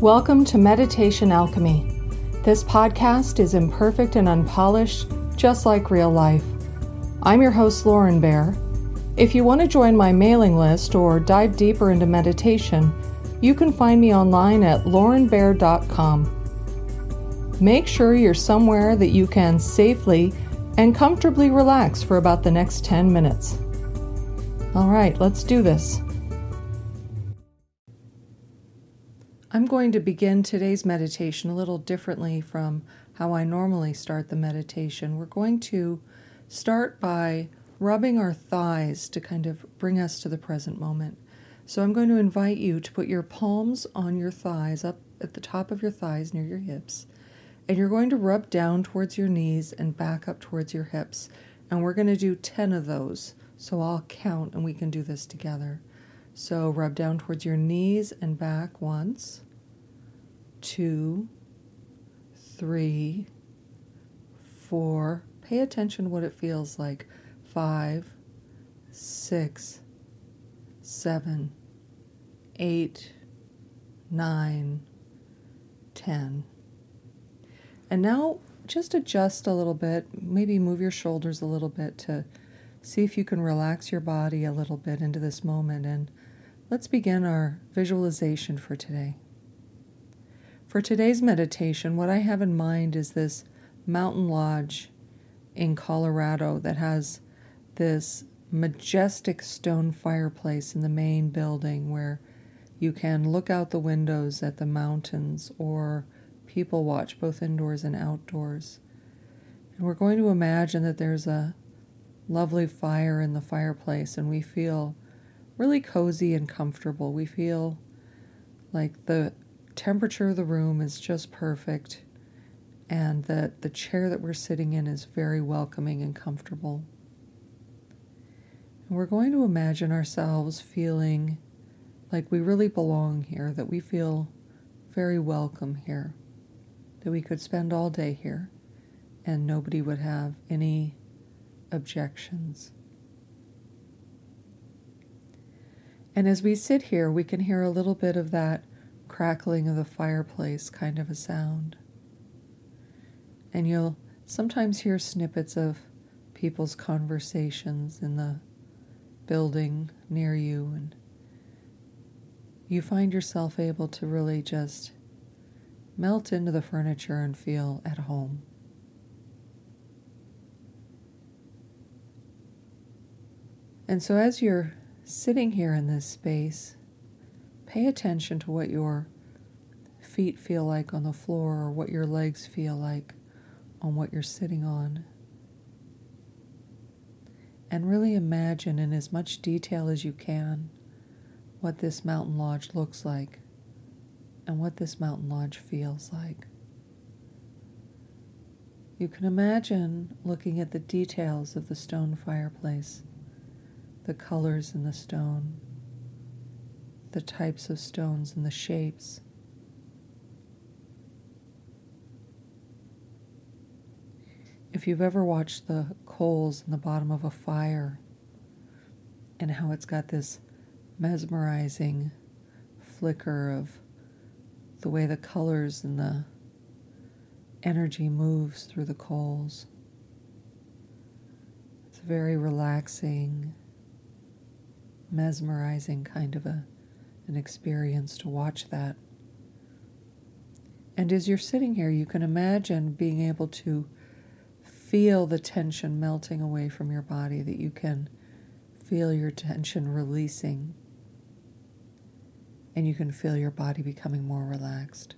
Welcome to Meditation Alchemy. This podcast is imperfect and unpolished, just like real life. I'm your host, Lauren Bear. If you want to join my mailing list or dive deeper into meditation, you can find me online at laurenbear.com. Make sure you're somewhere that you can safely and comfortably relax for about the next 10 minutes. All right, let's do this. I'm going to begin today's meditation a little differently from how I normally start the meditation. We're going to start by rubbing our thighs to kind of bring us to the present moment. So I'm going to invite you to put your palms on your thighs, up at the top of your thighs near your hips, and you're going to rub down towards your knees and back up towards your hips. And we're going to do 10 of those. So I'll count and we can do this together. So rub down towards your knees and back once, two, three, four. Pay attention what it feels like. Five, six, seven, eight, nine, ten. And now just adjust a little bit, maybe move your shoulders a little bit to See if you can relax your body a little bit into this moment and let's begin our visualization for today. For today's meditation, what I have in mind is this mountain lodge in Colorado that has this majestic stone fireplace in the main building where you can look out the windows at the mountains or people watch both indoors and outdoors. And we're going to imagine that there's a lovely fire in the fireplace and we feel really cozy and comfortable. We feel like the temperature of the room is just perfect and that the chair that we're sitting in is very welcoming and comfortable. And we're going to imagine ourselves feeling like we really belong here, that we feel very welcome here, that we could spend all day here and nobody would have any objections. And as we sit here, we can hear a little bit of that crackling of the fireplace kind of a sound. And you'll sometimes hear snippets of people's conversations in the building near you, and you find yourself able to really just melt into the furniture and feel at home. And so, as you're sitting here in this space, pay attention to what your feet feel like on the floor or what your legs feel like on what you're sitting on. And really imagine in as much detail as you can what this mountain lodge looks like and what this mountain lodge feels like. You can imagine looking at the details of the stone fireplace the colors in the stone, the types of stones and the shapes. If you've ever watched the coals in the bottom of a fire and how it's got this mesmerizing flicker of the way the colors and the energy moves through the coals. It's very relaxing mesmerizing kind of a, an experience to watch that. And as you're sitting here, you can imagine being able to feel the tension melting away from your body, that you can feel your tension releasing, and you can feel your body becoming more relaxed.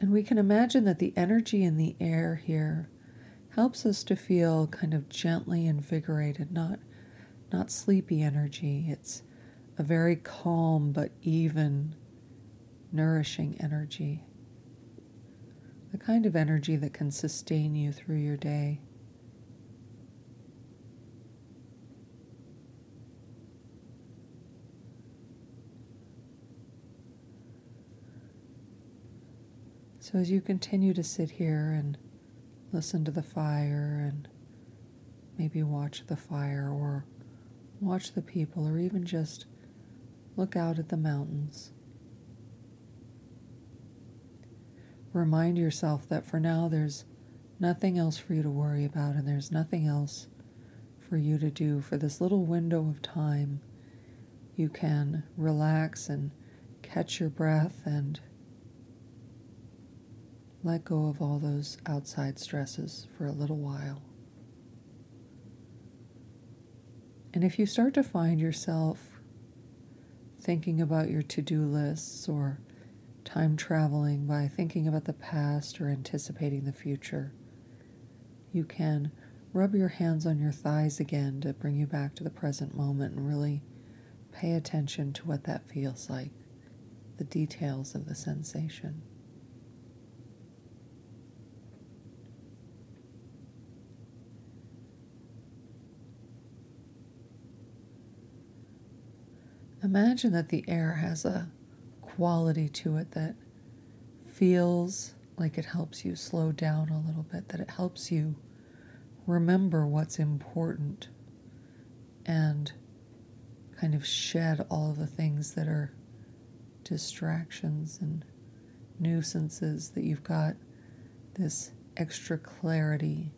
And we can imagine that the energy in the air here helps us to feel kind of gently invigorated, not not sleepy energy. It's a very calm but even nourishing energy. The kind of energy that can sustain you through your day. So, as you continue to sit here and listen to the fire and maybe watch the fire or watch the people, or even just look out at the mountains. Remind yourself that for now there's nothing else for you to worry about, and there's nothing else for you to do. For this little window of time, you can relax and catch your breath and let go of all those outside stresses for a little while. And if you start to find yourself thinking about your to do lists or time traveling by thinking about the past or anticipating the future, you can rub your hands on your thighs again to bring you back to the present moment and really pay attention to what that feels like, the details of the sensation. Imagine that the air has a quality to it that feels like it helps you slow down a little bit, that it helps you remember what's important and kind of shed all of the things that are distractions and nuisances, that you've got this extra clarity.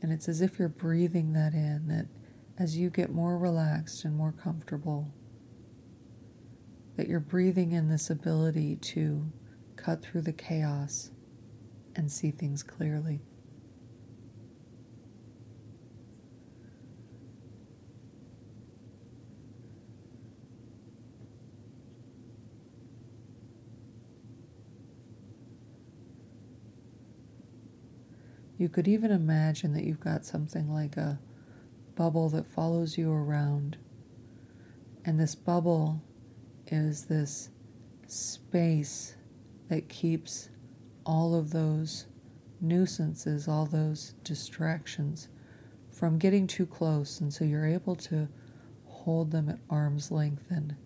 And it's as if you're breathing that in, that as you get more relaxed and more comfortable, that you're breathing in this ability to cut through the chaos and see things clearly. You could even imagine that you've got something like a bubble that follows you around. And this bubble is this space that keeps all of those nuisances, all those distractions from getting too close. And so you're able to hold them at arm's length and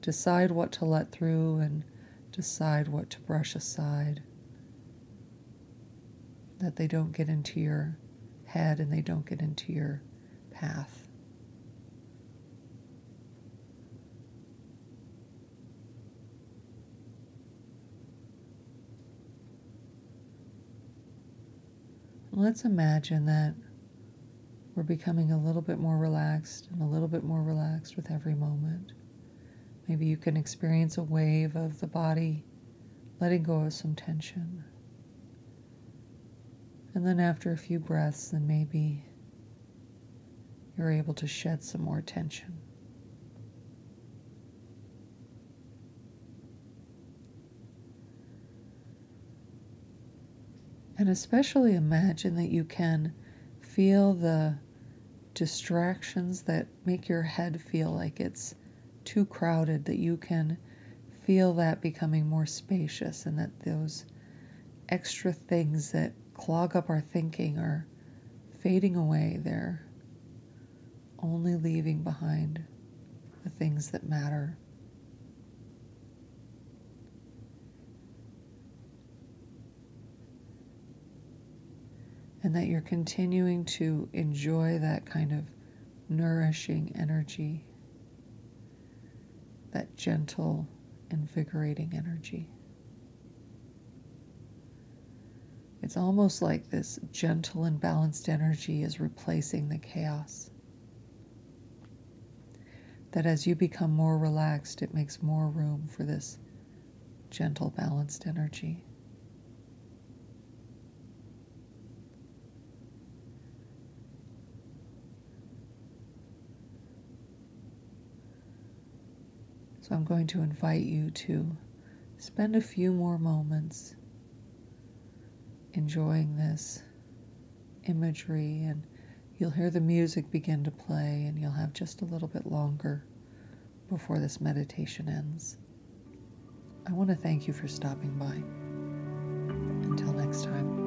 decide what to let through and decide what to brush aside. That they don't get into your head and they don't get into your path. Let's imagine that we're becoming a little bit more relaxed and a little bit more relaxed with every moment. Maybe you can experience a wave of the body letting go of some tension. And then after a few breaths, then maybe you're able to shed some more tension. And especially imagine that you can feel the distractions that make your head feel like it's too crowded, that you can feel that becoming more spacious, and that those extra things that clog up our thinking are fading away. They're only leaving behind the things that matter. And that you're continuing to enjoy that kind of nourishing energy, that gentle, invigorating energy. It's almost like this gentle and balanced energy is replacing the chaos that as you become more relaxed, it makes more room for this gentle, balanced energy. So I'm going to invite you to spend a few more moments enjoying this imagery and You'll hear the music begin to play, and you'll have just a little bit longer before this meditation ends. I want to thank you for stopping by. Until next time.